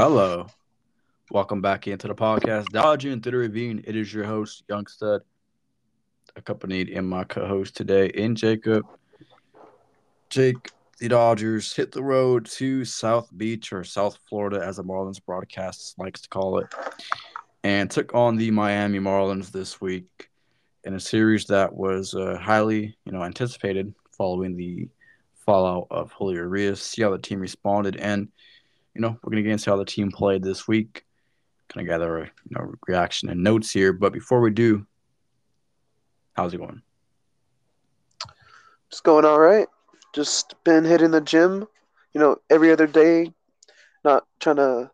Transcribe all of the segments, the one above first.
Hello. Welcome back into the podcast, Dodging Through the Ravine. It is your host, Young Stud, accompanied in my co-host today, in Jacob. Jake, the Dodgers hit the road to South Beach or South Florida, as the Marlins broadcast likes to call it, and took on the Miami Marlins this week in a series that was uh, highly, you know, anticipated following the fallout of Julio Urias. See how the team responded, and you know, we're gonna get into how the team played this week. Kind of gather a you know reaction and notes here, but before we do, how's it going? It's going all right. Just been hitting the gym, you know, every other day. Not trying to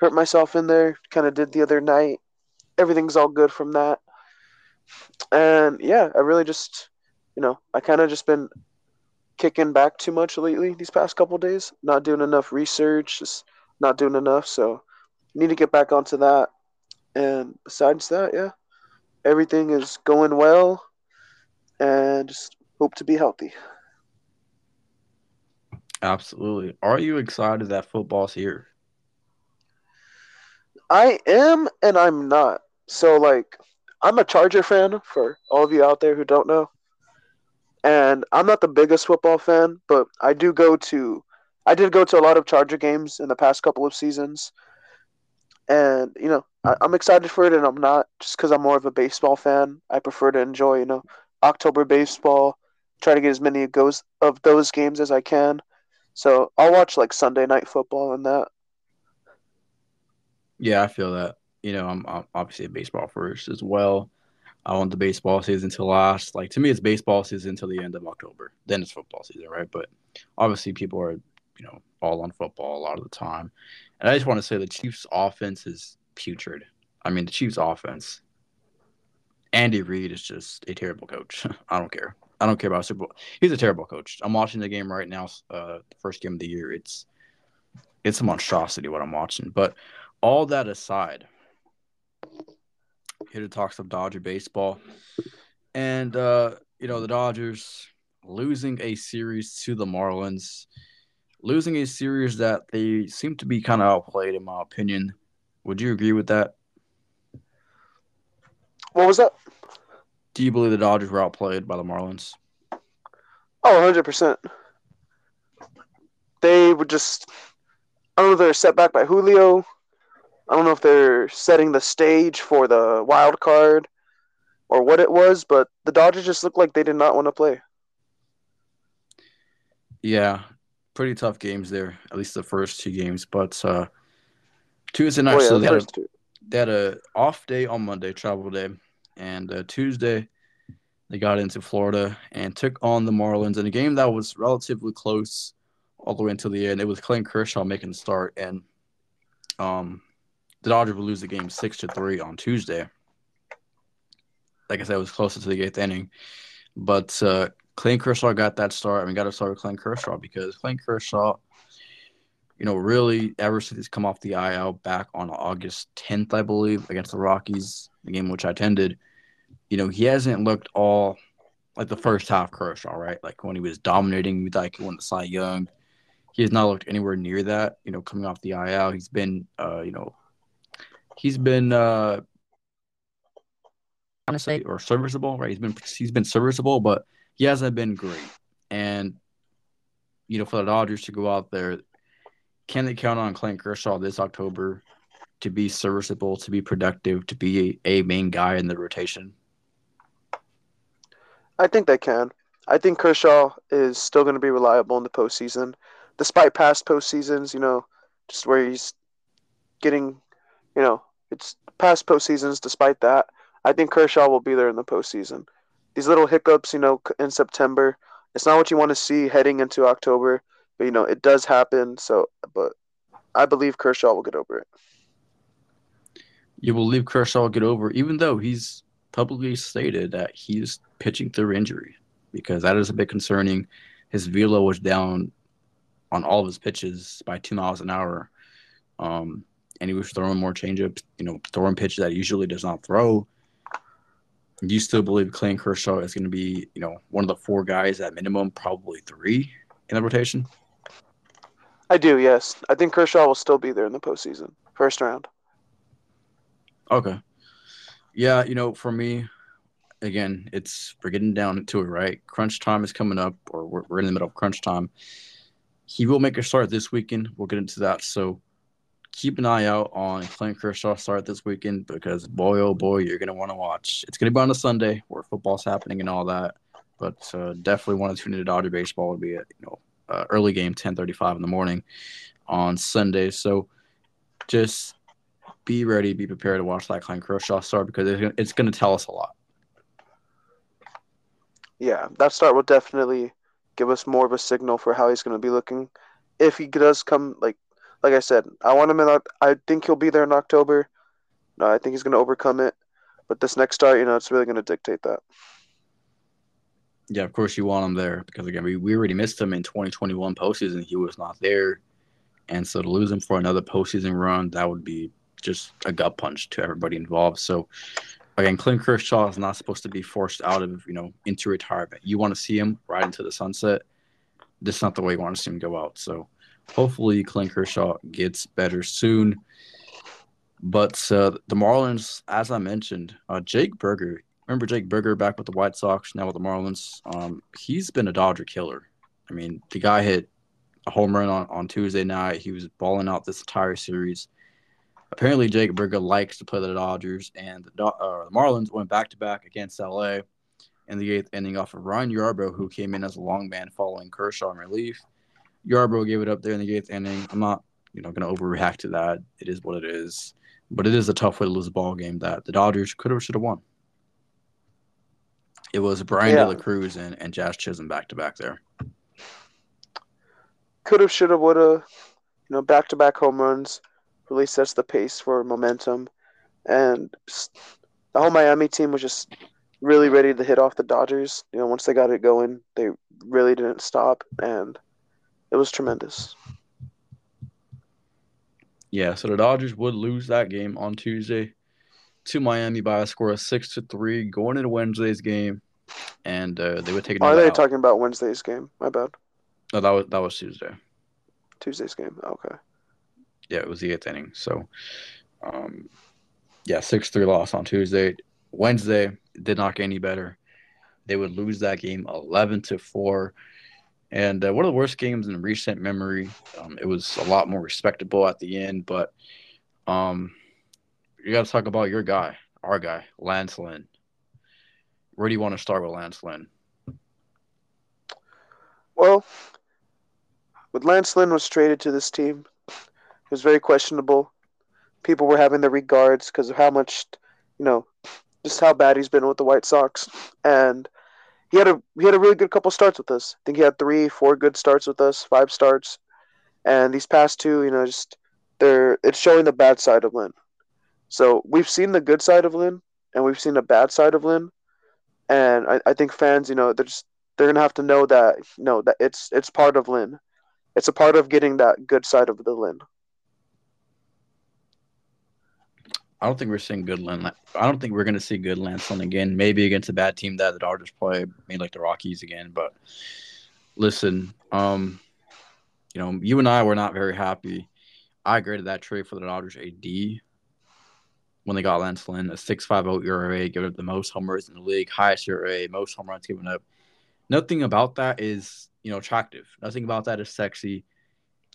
hurt myself in there. Kind of did the other night. Everything's all good from that. And yeah, I really just, you know, I kind of just been kicking back too much lately these past couple days. Not doing enough research, just not doing enough. So need to get back onto that. And besides that, yeah, everything is going well, and just hope to be healthy. Absolutely. Are you excited that football's here? I am, and I'm not. So like, I'm a Charger fan for all of you out there who don't know. And I'm not the biggest football fan, but I do go to I did go to a lot of Charger games in the past couple of seasons. And, you know, I, am excited for it and I'm not just because I'm more of a baseball fan. I prefer to enjoy, you know, October baseball, try to get as many of those, of those games as I can. So I'll watch like Sunday night football and that. Yeah, I feel that. You know, I'm, I'm obviously a baseball first as well. I want the baseball season to last. Like to me, it's baseball season until the end of October. Then it's football season, right? But obviously, people are you know all on football a lot of the time. And I just want to say the Chiefs' offense is putrid. I mean, the Chiefs' offense. Andy Reid is just a terrible coach. I don't care. I don't care about Super Bowl. He's a terrible coach. I'm watching the game right now. Uh, the first game of the year. It's it's a monstrosity what I'm watching. But all that aside, here to talk some Dodger baseball. And uh, you know, the Dodgers losing a series to the Marlins, losing a series that they seem to be kind of outplayed, in my opinion. Would you agree with that? What was that? Do you believe the Dodgers were outplayed by the Marlins? Oh, 100%. They would just, I don't know if they're set back by Julio. I don't know if they're setting the stage for the wild card or what it was, but the Dodgers just looked like they did not want to play. Yeah, pretty tough games there. At least the first two games, but uh, Tuesday night, oh, yeah, so they had, a, they had a off day on Monday, travel day, and uh, Tuesday they got into Florida and took on the Marlins in a game that was relatively close all the way until the end. It was Clayton Kershaw making the start, and um, the Dodgers would lose the game six to three on Tuesday. Like I said, it was closer to the eighth inning, but uh, Clayton Kershaw got that start. I mean, got to start with Clayton Kershaw because Clayton Kershaw, you know, really ever since he's come off the IL back on August 10th, I believe, against the Rockies, the game which I attended, you know, he hasn't looked all like the first half Kershaw, right? Like when he was dominating, could win the Cy Young. He has not looked anywhere near that. You know, coming off the IL, he's been, uh, you know, he's been uh honestly or serviceable, right? He's been he's been serviceable, but he hasn't been great. And you know, for the Dodgers to go out there, can they count on Clayton Kershaw this October to be serviceable, to be productive, to be a, a main guy in the rotation? I think they can. I think Kershaw is still going to be reliable in the postseason, despite past postseasons. You know, just where he's getting, you know, it's past postseasons. Despite that, I think Kershaw will be there in the postseason. These little hiccups, you know, in September, it's not what you want to see heading into October, but you know it does happen. So, but I believe Kershaw will get over it. You believe Kershaw will get over, even though he's publicly stated that he's pitching through injury, because that is a bit concerning. His velo was down on all of his pitches by two miles an hour. Um, and he was throwing more changeups, you know, throwing pitches that he usually does not throw. Do you still believe Clayton Kershaw is going to be, you know, one of the four guys at minimum, probably three in the rotation? I do. Yes, I think Kershaw will still be there in the postseason, first round. Okay. Yeah, you know, for me, again, it's we're getting down to it, right? Crunch time is coming up, or we're, we're in the middle of crunch time. He will make a start this weekend. We'll get into that. So keep an eye out on Clint Kershaw start this weekend because boy, oh boy, you're gonna want to watch. It's gonna be on a Sunday where football's happening and all that, but uh, definitely want to tune into Dodger baseball. It'll be a you know uh, early game, 10:35 in the morning on Sunday. So just be ready, be prepared to watch that Clint Kershaw start because it's going to tell us a lot. Yeah, that start will definitely give us more of a signal for how he's going to be looking. If he does come, like like I said, I want him in. I think he'll be there in October. No, I think he's going to overcome it. But this next start, you know, it's really going to dictate that. Yeah, of course you want him there because again, we, we already missed him in 2021 postseason. He was not there, and so to lose him for another postseason run, that would be just a gut punch to everybody involved. So again, Clint Kershaw is not supposed to be forced out of you know into retirement. You want to see him right into the sunset. This is not the way you want to see him go out. So hopefully Clint Kershaw gets better soon. But uh, the Marlins, as I mentioned, uh, Jake Burger. Remember Jake Burger back with the White Sox, now with the Marlins. Um, he's been a Dodger killer. I mean, the guy hit a home run on, on Tuesday night. He was balling out this entire series apparently Jake Burger likes to play the Dodgers, and the, uh, the Marlins went back to back against LA in the eighth inning off of Ryan Yarbrough, who came in as a long man following Kershaw in relief. Yarbrough gave it up there in the eighth inning. I'm not, you know, going to overreact to that. It is what it is, but it is a tough way to lose a ball game that the Dodgers could have should have won. It was Bryan yeah. De La Cruz and, and Jazz Chisholm back to back there. Could have, should have, would have, you know, back to back home runs really sets the pace for momentum. And the whole Miami team was just really ready to hit off the Dodgers. You know, once they got it going, they really didn't stop, and it was tremendous. Yeah, so the Dodgers would lose that game on Tuesday to Miami by a score of six to three, going into Wednesday's game, and uh, they would take. Are they out. talking about Wednesday's game? My bad. No, that was that was Tuesday. Tuesday's game. Okay yeah, it was the eighth inning. So, um, yeah, six three loss on Tuesday. Wednesday did not get any better. They would lose that game eleven to four, and uh, one of the worst games in recent memory. Um, it was a lot more respectable at the end, but um, you got to talk about your guy, our guy, Lance Lynn. Where do you want to start with Lance Lynn? Well, with Lance Lynn was traded to this team, it was very questionable. People were having their regards because of how much, you know, just how bad he's been with the White Sox. And he had a he had a really good couple starts with us. I think he had three, four good starts with us, five starts. And these past two, you know, just they're it's showing the bad side of Lynn. So we've seen the good side of Lynn and we've seen the bad side of Lynn. And I, I think fans, you know, they're just they're gonna have to know that you know that it's it's part of Lynn. It's a part of getting that good side of the Lynn. I don't think we're seeing good Lynn. I don't think we're going to see good Lance Lynn again. Maybe against a bad team that the Dodgers play, maybe like the Rockies again. But listen, um, you know, you and I were not very happy. I graded that trade for the Dodgers a D when they got Lance Lynn, a 6.50 ERA, giving up the most homers in the league, highest ERA, most home runs given up. Nothing about that is you know attractive. Nothing about that is sexy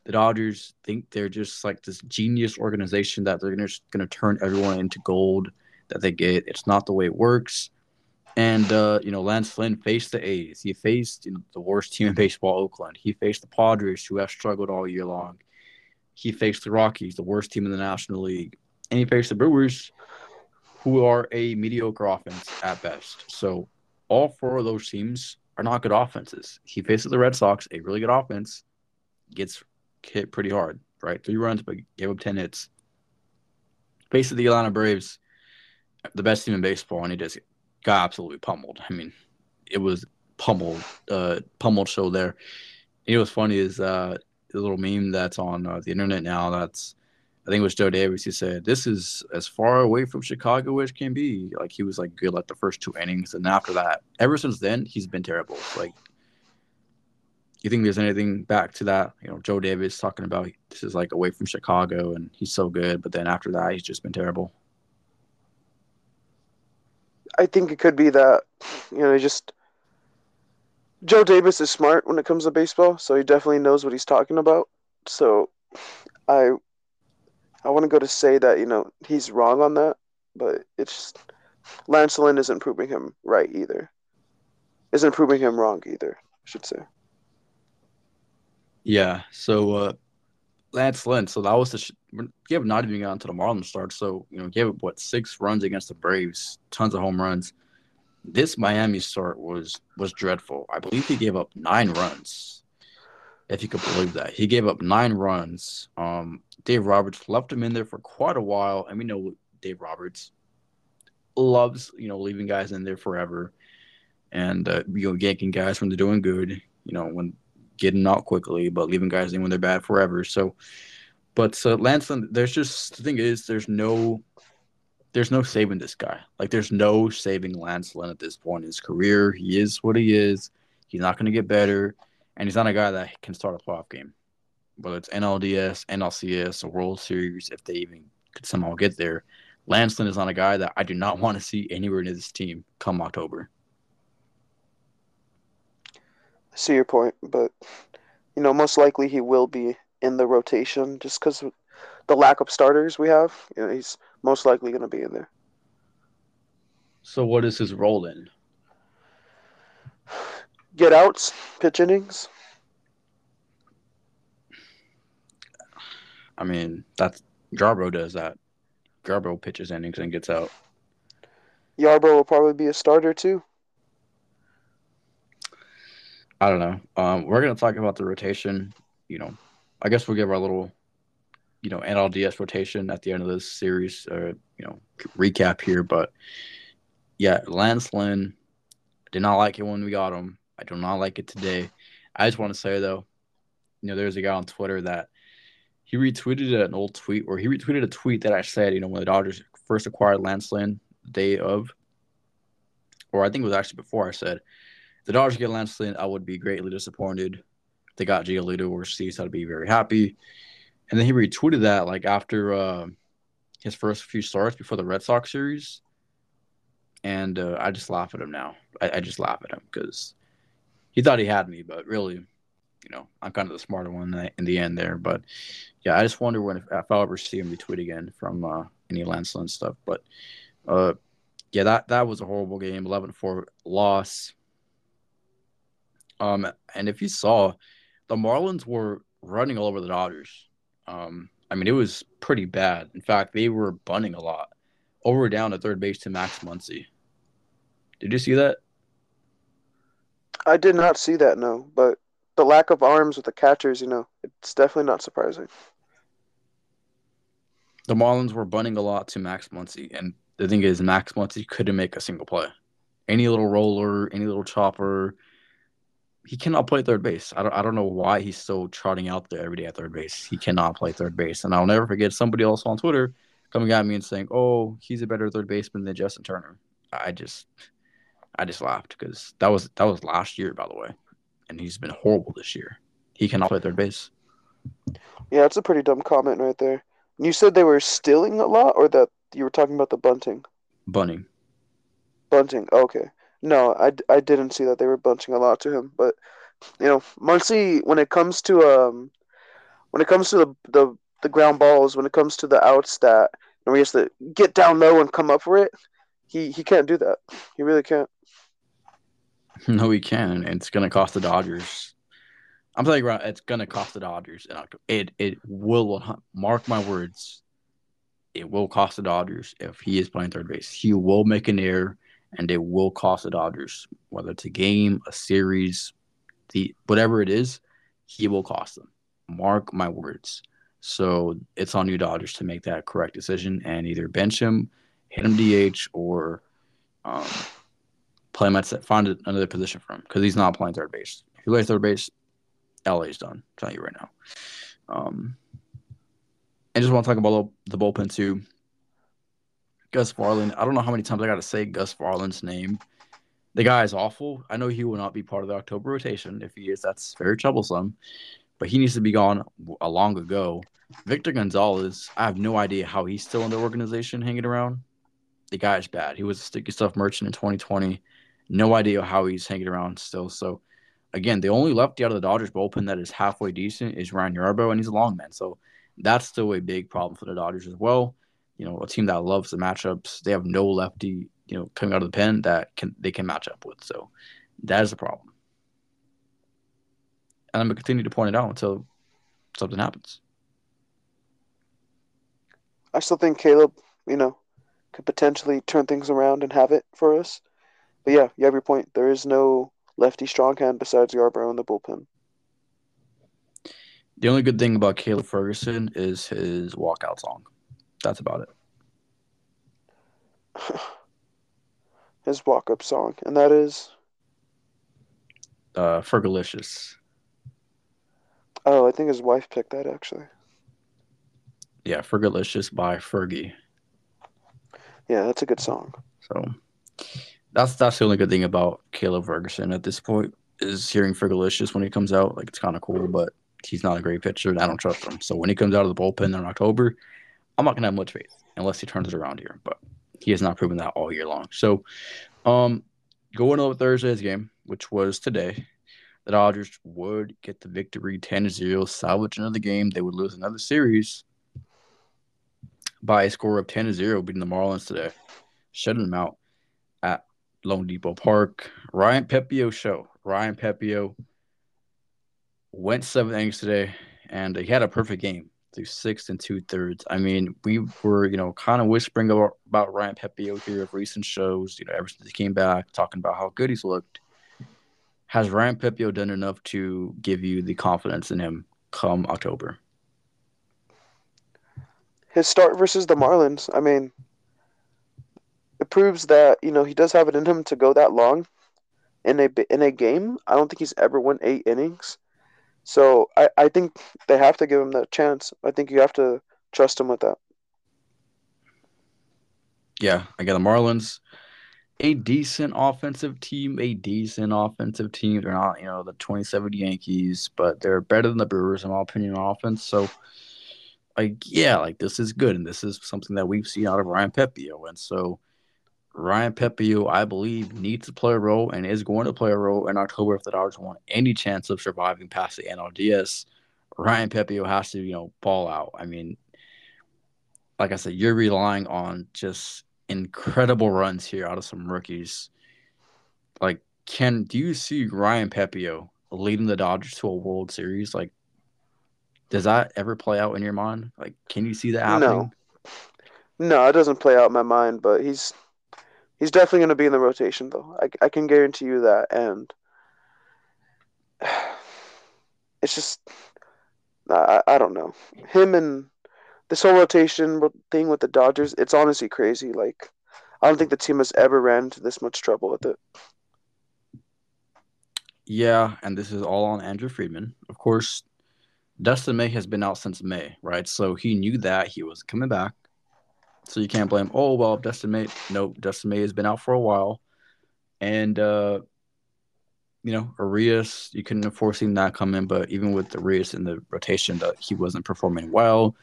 the Dodgers think they're just like this genius organization that they're just going to turn everyone into gold that they get. It's not the way it works. And uh, you know, Lance Lynn faced the A's. He faced you know, the worst team in baseball, Oakland. He faced the Padres, who have struggled all year long. He faced the Rockies, the worst team in the National League, and he faced the Brewers, who are a mediocre offense at best. So all four of those teams are not good offenses. He faces the Red Sox, a really good offense, gets hit pretty hard, right? Three runs, but gave up 10 hits. Faced the Atlanta Braves, the best team in baseball, and he just got absolutely pummeled. I mean, it was pummeled, uh, pummeled show there. You know what's funny is uh, the little meme that's on uh, the internet now. That's I think it was Joe Davis. He said, "This is as far away from Chicago as can be." Like he was like good like the first two innings, and after that, ever since then, he's been terrible. Like you think there's anything back to that? You know, Joe Davis talking about this is like away from Chicago and he's so good, but then after that, he's just been terrible. I think it could be that, you know, just Joe Davis is smart when it comes to baseball, so he definitely knows what he's talking about. So I I want to go to say that, you know, he's wrong on that, but it's Lance Lynn isn't proving him right either. Isn't proving him wrong either, I should say. Yeah. So uh, Lance Lynn. So that was the. Sh- have not even gotten to the Marlins start. So you know, gave up what six runs against the Braves, tons of home runs. This Miami start was was dreadful. I believe he gave up nine runs. If you could believe that, he gave up nine runs. Um, Dave Roberts left him in there for quite a while, and we know Dave Roberts loves you know leaving guys in there forever, and uh, you know yanking guys when they're doing good. You know when getting out quickly, but leaving guys in when they're bad forever. So, but uh, Lance, there's just the thing is, there's no, there's no saving this guy. Like, there's no saving Lance Lynn at this point in his career. He is what he is. He's not going to get better, and he's not a guy that can start a playoff game, whether it's NLDS, NLCS, or World Series, if they even could somehow get there. Lance Lynn is not a guy that I do not want to see anywhere in this team come October. I see your point, but you know, most likely he will be in the rotation just because the lack of starters we have. You know, he's most likely going to be in there. So, what is his role in? Get outs, pitch innings. I mean, that's Yarbrough does that. Yarbrough pitches innings and gets out. Yarbrough will probably be a starter too. I don't know. Um, we're gonna talk about the rotation. You know, I guess we'll give our little, you know, NLDS rotation at the end of this series. Uh, you know, recap here. But yeah, Lance Lynn did not like it when we got him. I do not like it today. I just want to say though, you know, there's a guy on Twitter that he retweeted an old tweet, or he retweeted a tweet that I said, you know, when the Dodgers first acquired Lance Lynn, day of, or I think it was actually before I said the Dodgers get Lance Lynn, I would be greatly disappointed. If they got Giolito or Cease, I'd be very happy. And then he retweeted that like after uh, his first few starts before the Red Sox series. And uh, I just laugh at him now. I, I just laugh at him because he thought he had me, but really, you know, I'm kind of the smarter one in the end there. But yeah, I just wonder when if, if I'll ever see him retweet again from uh, any Lance Lynn stuff. But uh, yeah, that that was a horrible game. 11-4 loss. Um, and if you saw, the Marlins were running all over the Dodgers. Um, I mean, it was pretty bad. In fact, they were bunting a lot. Over down at third base to Max Muncy. Did you see that? I did not see that, no. But the lack of arms with the catchers, you know, it's definitely not surprising. The Marlins were bunting a lot to Max Muncy, and the thing is, Max Muncy couldn't make a single play. Any little roller, any little chopper, he cannot play third base. I don't I don't know why he's still trotting out there every day at third base. He cannot play third base. And I'll never forget somebody else on Twitter coming at me and saying, "Oh, he's a better third baseman than Justin Turner." I just I just laughed because that was that was last year, by the way, and he's been horrible this year. He cannot play third base. Yeah, it's a pretty dumb comment right there. You said they were stealing a lot, or that you were talking about the bunting. Bunting. Bunting. Okay. No, I, I didn't see that they were bunching a lot to him, but you know, Muncy when it comes to um when it comes to the the, the ground balls, when it comes to the outs that and he has to get down low and come up for it, he he can't do that. He really can't. No, he can. It's gonna cost the Dodgers. I'm telling you, right, it's gonna cost the Dodgers in October. It it will mark my words. It will cost the Dodgers if he is playing third base. He will make an error and it will cost the Dodgers, whether it's a game, a series, the whatever it is, he will cost them. Mark my words. So it's on you Dodgers to make that correct decision and either bench him, hit him DH, or um, play him at find another position for him because he's not playing third base. If he plays third base, LA's done. I'm telling you right now. Um, I just want to talk about the bullpen too. Gus Varland. I don't know how many times I got to say Gus Varland's name The guy is awful. I know he will not be part of the October rotation. If he is, that's very troublesome. But he needs to be gone a long ago. Victor Gonzalez, I have no idea how he's still in the organization hanging around. The guy is bad. He was a sticky stuff merchant in 2020. No idea how he's hanging around still. So, again, the only lefty out of the Dodgers bullpen that is halfway decent is Ryan Yarbrough, and he's a long man. So, that's still a big problem for the Dodgers as well. You know, a team that loves the matchups, they have no lefty, you know, coming out of the pen that can they can match up with. So, that is a problem. And I'm gonna continue to point it out until something happens. I still think Caleb, you know, could potentially turn things around and have it for us. But yeah, you have your point. There is no lefty strong hand besides Yarbrough in the bullpen. The only good thing about Caleb Ferguson is his walkout song. That's about it. his walk up song, and that is uh Fergalicious. Oh, I think his wife picked that actually. Yeah, Fergalicious by Fergie. Yeah, that's a good song. So that's that's the only good thing about Caleb Ferguson at this point is hearing Fergalicious when he comes out. Like it's kind of cool, but he's not a great pitcher, and I don't trust him. So when he comes out of the bullpen in October, I'm not gonna have much faith unless he turns it around here. But he has not proven that all year long. So, um, going over Thursday's game, which was today, the Dodgers would get the victory 10 0, salvage another game. They would lose another series by a score of 10 0, beating the Marlins today, shutting them out at loanDepot Park. Ryan Pepiot show. Ryan Pepiot went seven innings today, and he had a perfect game through six and two thirds. I mean, we were, you know, kind of whispering about, about Ryan Pepiot here of recent shows, you know, ever since he came back, talking about how good he's looked. Has Ryan Pepiot done enough to give you the confidence in him come October? His start versus the Marlins, I mean, it proves that you know he does have it in him to go that long in a in a game. I don't think he's ever won eight innings, so I I think they have to give him that chance. I think you have to trust him with that. Yeah, again, the Marlins a decent offensive team, a decent offensive team. They're not, you know, the 27 Yankees, but they're better than the Brewers, in my opinion, on offense. So, like, yeah, like this is good. And this is something that we've seen out of Ryan Pepiot. And so, Ryan Pepiot, I believe, needs to play a role and is going to play a role in October if the Dodgers want any chance of surviving past the NLDS. Ryan Pepiot has to, you know, ball out. I mean, like I said, you're relying on just incredible runs here out of some rookies. Like, can do you see Ryan Pepiot leading the Dodgers to a World Series? Like, does that ever play out in your mind? Like, can you see that happening? No, no, it doesn't play out in my mind. But he's he's definitely going to be in the rotation, though. I I can guarantee you that. And it's just I I don't know him and this whole rotation thing with the Dodgers, it's honestly crazy. Like, I don't think the team has ever ran into this much trouble with it. Yeah, and this is all on Andrew Friedman. Of course, Dustin May has been out since May, right? So he knew that he was coming back. So you can't blame, oh, well, Dustin May. Nope, Dustin May has been out for a while. And, uh, you know, Urias, you couldn't have foreseen that coming, but even with Urias in the rotation, that he wasn't performing well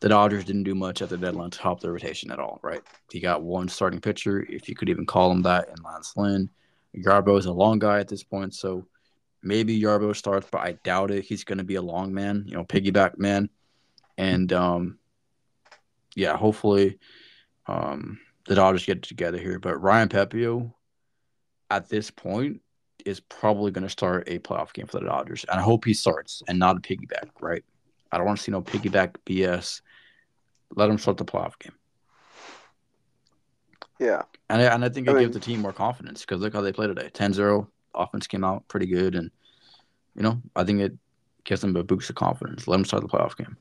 the Dodgers didn't do much at the deadline to help the rotation at all, right? He got one starting pitcher, if you could even call him that, in Lance Lynn. Yarbrough is a long guy at this point, so maybe Yarbrough starts, but I doubt it. He's going to be a long man, you know, piggyback man. And um, yeah, hopefully um, the Dodgers get together here. But Ryan Pepiot, at this point, is probably going to start a playoff game for the Dodgers. And I hope he starts and not a piggyback, right? I don't want to see no piggyback BS. Let him start the playoff game. Yeah. And I, and I think it gives the team more confidence because look how they played today 10 0. Offense came out pretty good. And, you know, I think it gives them a boost of confidence. Let them start the playoff game.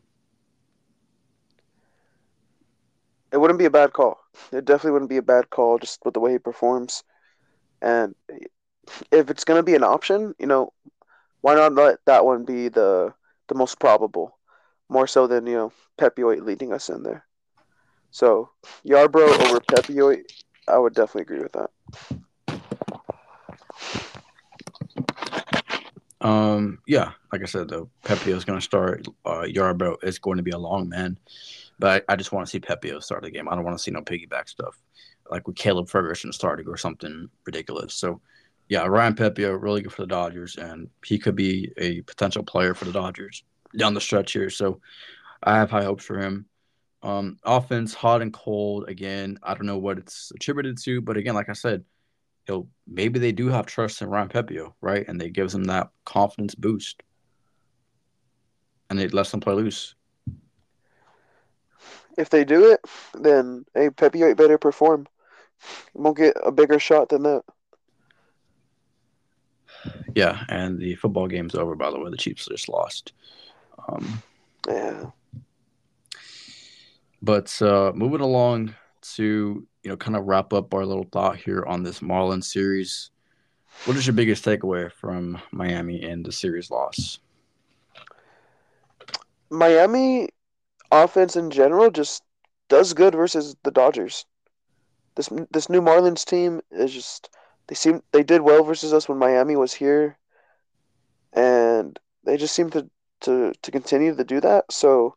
it wouldn't be a bad call. It definitely wouldn't be a bad call just with the way he performs. And if it's going to be an option, you know, why not let that one be the the most probable, more so than you know Pepiot leading us in there. So Yarbrough over Pepiot, I would definitely agree with that. Um, yeah, like I said though, is going to start. Uh, Yarbrough is going to be a long man but I, I just want to see Pepiot start the game. I don't want to see no piggyback stuff like with Caleb Ferguson starting or something ridiculous. So, yeah, Ryan Pepiot really good for the Dodgers, and he could be a potential player for the Dodgers down the stretch here. So, I have high hopes for him. Um, offense hot and cold again. I don't know what it's attributed to, but again, like I said, you know, maybe they do have trust in Ryan Pepiot, right? And they gives them that confidence boost. And it lets them play loose. If they do it, then hey, Pepiot better perform. won't get a bigger shot than that. Yeah, and the football game's over. By the way, the Chiefs just lost. Um, yeah. But uh, moving along to you know, kind of wrap up our little thought here on this Marlins series. What is your biggest takeaway from Miami and the series loss? Miami offense in general just does good versus the Dodgers. This this new Marlins team is just they seem they did well versus us when Miami was here, and they just seem to to to continue to do that. So,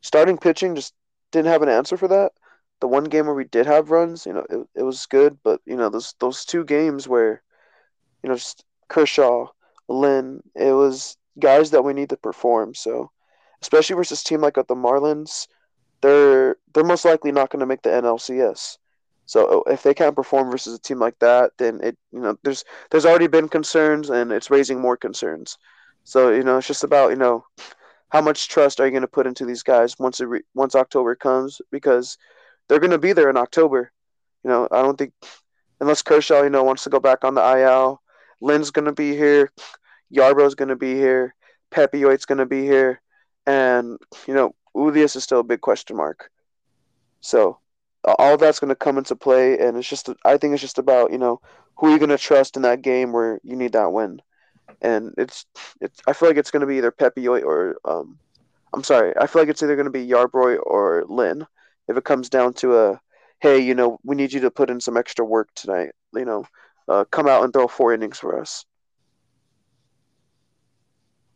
starting pitching just didn't have an answer for that the one game where we did have runs, you know, it, it was good, but you know, those those two games where, you know, just Kershaw, Lynn, it was guys that we need to perform. So, especially versus a team like the Marlins, they're they're most likely not going to make the NLCS. So oh, if they can't perform versus a team like that, then it you know there's there's already been concerns and it's raising more concerns. So you know it's just about you know how much trust are you going to put into these guys once it re- once October comes because they're going to be there in October. You know, I don't think unless Kershaw, you know, wants to go back on the IL, Lynn's going to be here, Yarbrough's going to be here, Pepe Pepiot's going to be here, and you know, Urias is still a big question mark. So all that's going to come into play, and it's just I think it's just about you know who you're going to trust in that game where you need that win, and it's it's I feel like it's going to be either Pepiot or um, I'm sorry, I feel like it's either going to be Yarbrough or Lynn if it comes down to a hey, you know, we need you to put in some extra work tonight, you know, uh, come out and throw four innings for us.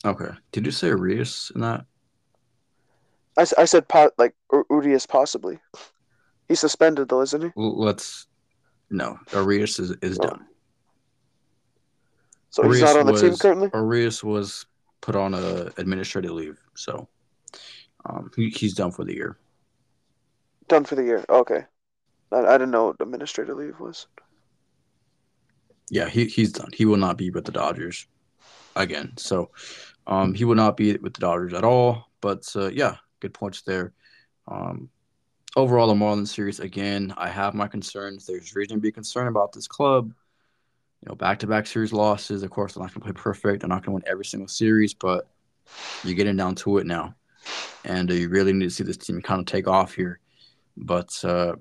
Okay. Did you say Urias in that? I, I said pot like Urias possibly. He's suspended though, isn't he? Let's no. Urias is, is oh. done. So Urias he's not on the was, team currently. Urias was put on a administrative leave, so um, he, he's done for the year. Done for the year. Okay. I, I didn't know what administrative leave was. Yeah, he, he's done. He will not be with the Dodgers again. So um, he will not be with the Dodgers at all. But uh, yeah, good points there. Um, overall, the Marlins series, again, I have my concerns. There's reason to be concerned about this club. You know, back to back series losses. Of course, they're not going to play perfect. They're not going to win every single series, but you're getting down to it now. And uh, you really need to see this team kind of take off here. But uh,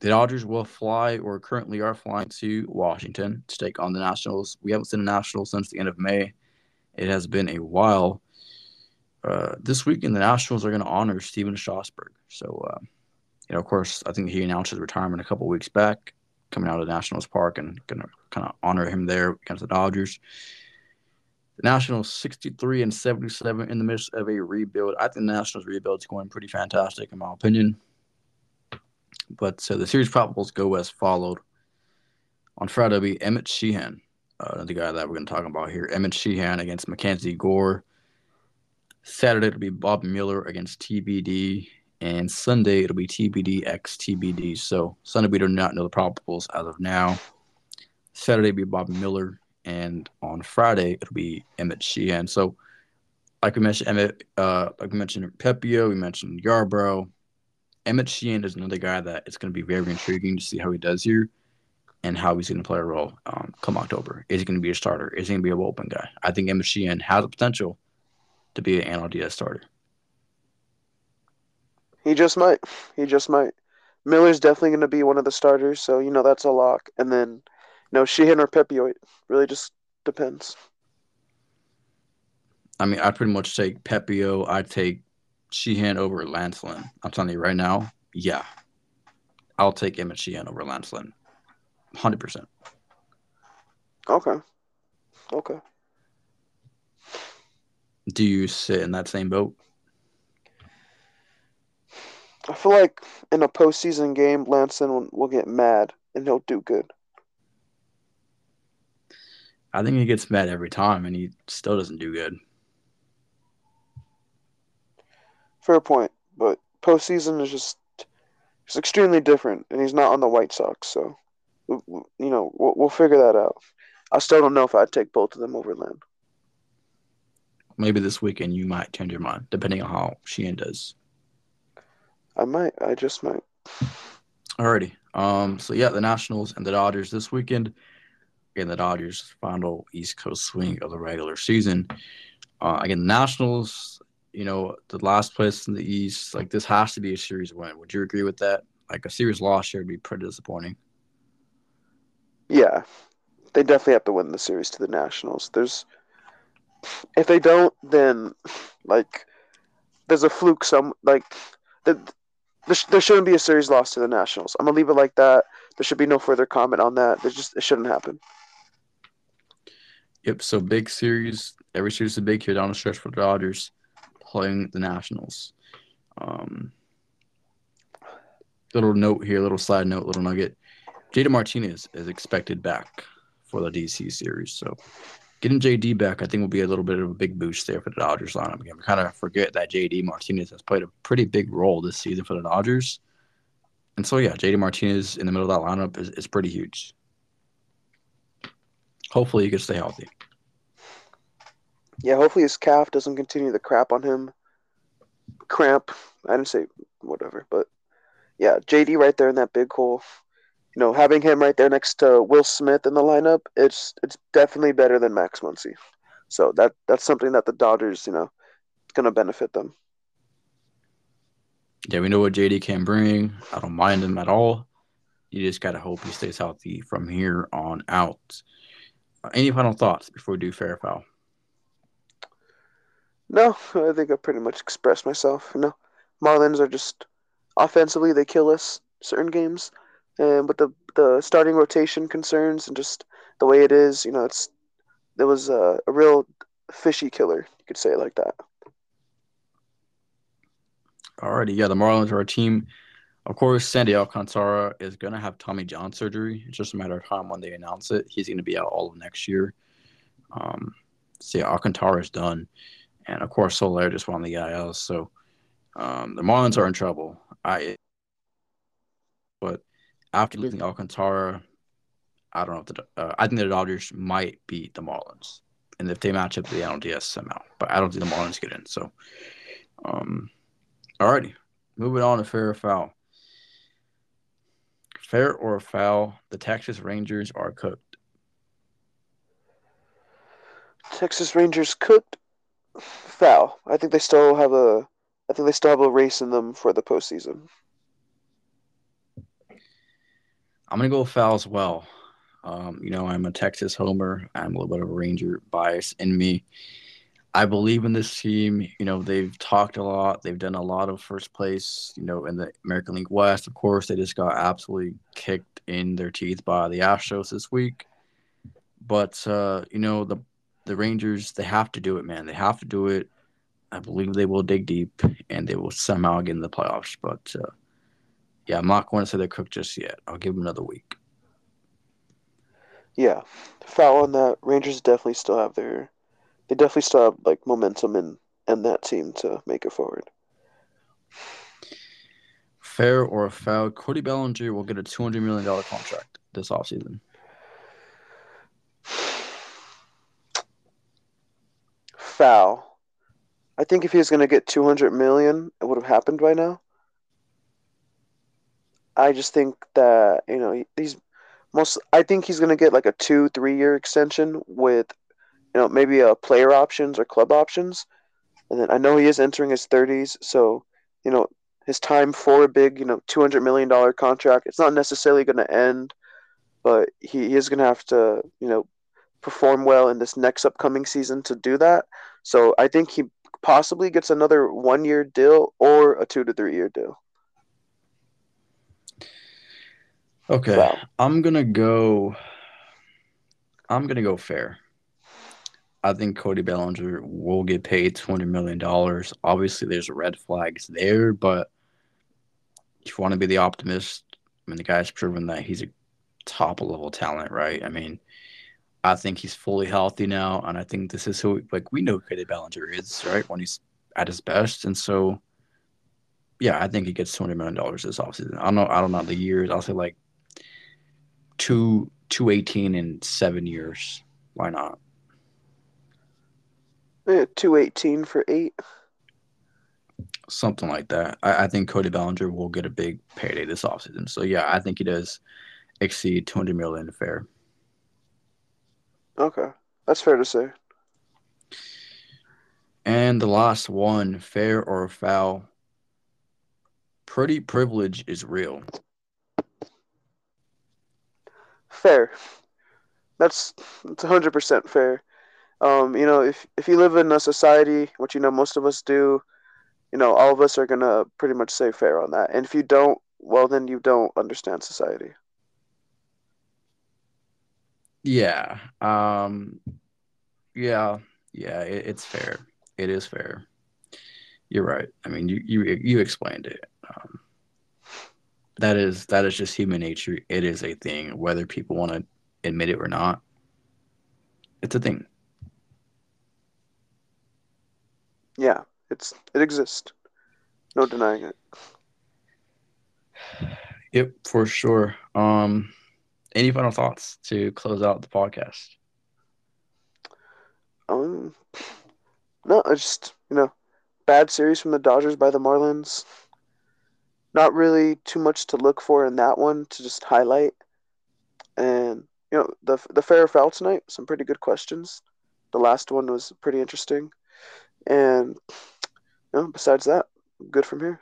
the Dodgers will fly, or currently are flying to Washington to take on the Nationals. We haven't seen the Nationals since the end of May. It has been a while. Uh, this weekend, the Nationals are going to honor Stephen Strasburg. So, uh, you know, of course, I think he announced his retirement a couple weeks back, coming out of Nationals Park, and going to kind of honor him there against the Dodgers. The Nationals 63 and 77 in the midst of a rebuild. I think the Nationals rebuild is going pretty fantastic, in my opinion. But so the series probables go as followed. On Friday, will be Emmett Sheehan, uh, the guy that we're going to talk about here. Emmett Sheehan against MacKenzie Gore. Saturday, it'll be Bob Miller against TBD. And Sunday, it'll be TBD x TBD. So Sunday, we do not know the probables as of now. Saturday, will be Bob Miller. And on Friday, it'll be Emmett Sheehan. So, like we mentioned, Emmett, uh, like we mentioned Pepiot, we mentioned Yarbrough, Emmett Sheehan is another guy that it's going to be very intriguing to see how he does here and how he's going to play a role um, come October. Is he going to be a starter? Is he going to be a open guy? I think Emmett Sheehan has the potential to be an NLDS starter. He just might. He just might. Miller's definitely going to be one of the starters, so you know that's a lock. And then, you know, Sheehan or Pepiot, it really just depends. I mean, I'd pretty much take Pepiot. I'd take Sheehan over Lance Lynn. I'm telling you right now, yeah. I'll take Emmett Sheehan over Lance Lynn. 100%. Okay. Okay. Do you sit in that same boat? I feel like in a postseason game, Lanson will, will get mad and he'll do good. I think he gets mad every time and he still doesn't do good. Fair point, but postseason is just it's extremely different, and he's not on the White Sox, so you know we'll, we'll figure that out. I still don't know if I'd take both of them over Len. Maybe this weekend you might change your mind, depending on how Sheehan does. I might. I just might. Alrighty. Um. So yeah, the Nationals and the Dodgers this weekend. Again, the Dodgers' final East Coast swing of the regular season. Uh, again, the Nationals. You know, the last place in the East. Like this has to be a series win. Would you agree with that? Like a series loss here would be pretty disappointing. Yeah, they definitely have to win the series to the Nationals. There's if they don't, then like there's a fluke. Some like the, there shouldn't be a series loss to the Nationals. I'm gonna leave it like that. There should be no further comment on that. There's just it shouldn't happen. Yep. So big series. Every series is big here down the stretch for the Dodgers playing the Nationals. Um, little note here, little side note, little nugget. JD Martinez is expected back for the DC series. So getting JD back, I think, will be a little bit of a big boost there for the Dodgers lineup. Again, we kind of forget that JD Martinez has played a pretty big role this season for the Dodgers. And so, yeah, JD Martinez in the middle of that lineup is, is pretty huge. Hopefully, he can stay healthy. Yeah, hopefully his calf doesn't continue the crap on him. Cramp. I didn't say whatever, but yeah, JD right there in that big hole you know, having him right there next to Will Smith in the lineup, it's it's definitely better than Max Muncy. So that that's something that the Dodgers, you know, going to benefit them. Yeah, we know what JD can bring. I don't mind him at all. You just got to hope he stays healthy from here on out. Uh, any final thoughts before we do fair foul? No, I think I pretty much expressed myself. You know, Marlins are just offensively they kill us certain games and with the the starting rotation concerns and just the way it is, you know, it's there was a, a real fishy killer. You could say it like that. Alrighty, yeah, the Marlins are a team. Of course, Sandy Alcantara is going to have Tommy John surgery. It's just a matter of time when they announce it. He's going to be out all of next year. Um, yeah, Alcantara is done, and of course Soler just won the IL. So um, the Marlins are in trouble. I, but after losing Alcantara, I don't know if the uh, I think the Dodgers might beat the Marlins, and if they match up the NLDS somehow, but I don't think the Marlins get in. So, um, alrighty, moving on to fair or foul. Fair or foul, the Texas Rangers are cooked. Texas Rangers cooked. Foul. I think they still have a. I think they still have a race in them for the postseason. I'm gonna go foul as well. Um, you know, I'm a Texas homer. I'm a little bit of a Ranger bias in me. I believe in this team. You know, they've talked a lot. They've done a lot of first place. You know, in the American League West. Of course, they just got absolutely kicked in their teeth by the Astros this week. But uh, you know, the the Rangers, they have to do it, man. They have to do it. I believe they will dig deep and they will somehow get in the playoffs. But uh, yeah, I'm not going to say they're cooked just yet. I'll give them another week. Yeah, foul on that. Rangers definitely still have their, they definitely still have like momentum in and that team to make it forward. Fair or foul? Cody Bellinger will get a two hundred million dollar contract this offseason. Foul. I think if he was going to get two hundred million, it would have happened by now. I just think that you know he's most. I think he's going to get like a two, three year extension with you know maybe a player options or club options, and then I know he is entering his thirties, so you know his time for a big you know two hundred million dollar contract. It's not necessarily going to end, but he, he is going to have to you know perform well in this next upcoming season to do that. So I think he possibly gets another one year deal or a two to three year deal. Okay. I'm gonna go I'm gonna go fair. I think Cody Bellinger will get paid twenty million dollars. Obviously, there's red flags there, but if you want to be the optimist, I mean, the guy's proven that he's a top level talent, right? I mean, I think he's fully healthy now, and I think this is who like we know Cody Bellinger is, right? When he's at his best, and so yeah, I think he gets twenty million dollars this offseason. I don't know, I don't know the years. I'll say like two two eighteen in seven years. Why not? Yeah, two eighteen for eight. Something like that. I, I, think Cody Bellinger will get a big payday this offseason. So yeah, I think he does exceed two hundred million fair. Okay. That's fair to say. And the last one, fair or foul. Pretty privilege is real. Fair. That's it's hundred percent fair. Um, you know, if if you live in a society, which you know most of us do, you know, all of us are gonna pretty much say fair on that. And if you don't, well, then you don't understand society. Yeah. Um. Yeah. Yeah. It, it's fair. It is fair. You're right. I mean, you you you explained it. Um, that is that is just human nature. It is a thing, whether people want to admit it or not. It's a thing. Yeah, it's it exists. No denying it. Yep, for sure. Um, any final thoughts to close out the podcast? Um, no, I just you know, bad series from the Dodgers by the Marlins. Not really too much to look for in that one to just highlight. And you know, the the fair foul tonight, some pretty good questions. The last one was pretty interesting. And you know, besides that, good from here.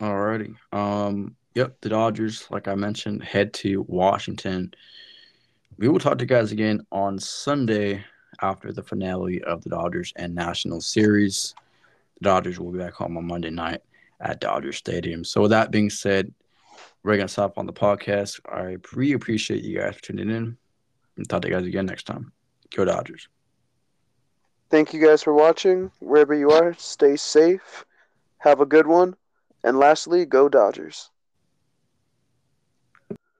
Alrighty. Um, yep, the Dodgers, like I mentioned, head to Washington. We will talk to you guys again on Sunday after the finale of the Dodgers and National Series. The Dodgers will be back home on Monday night at Dodger Stadium. So, with that being said, we're going to stop on the podcast. I really appreciate you guys for tuning in. And talk to you guys again next time. Go Dodgers. Thank you guys for watching. Wherever you are, stay safe. Have a good one. And lastly, go Dodgers.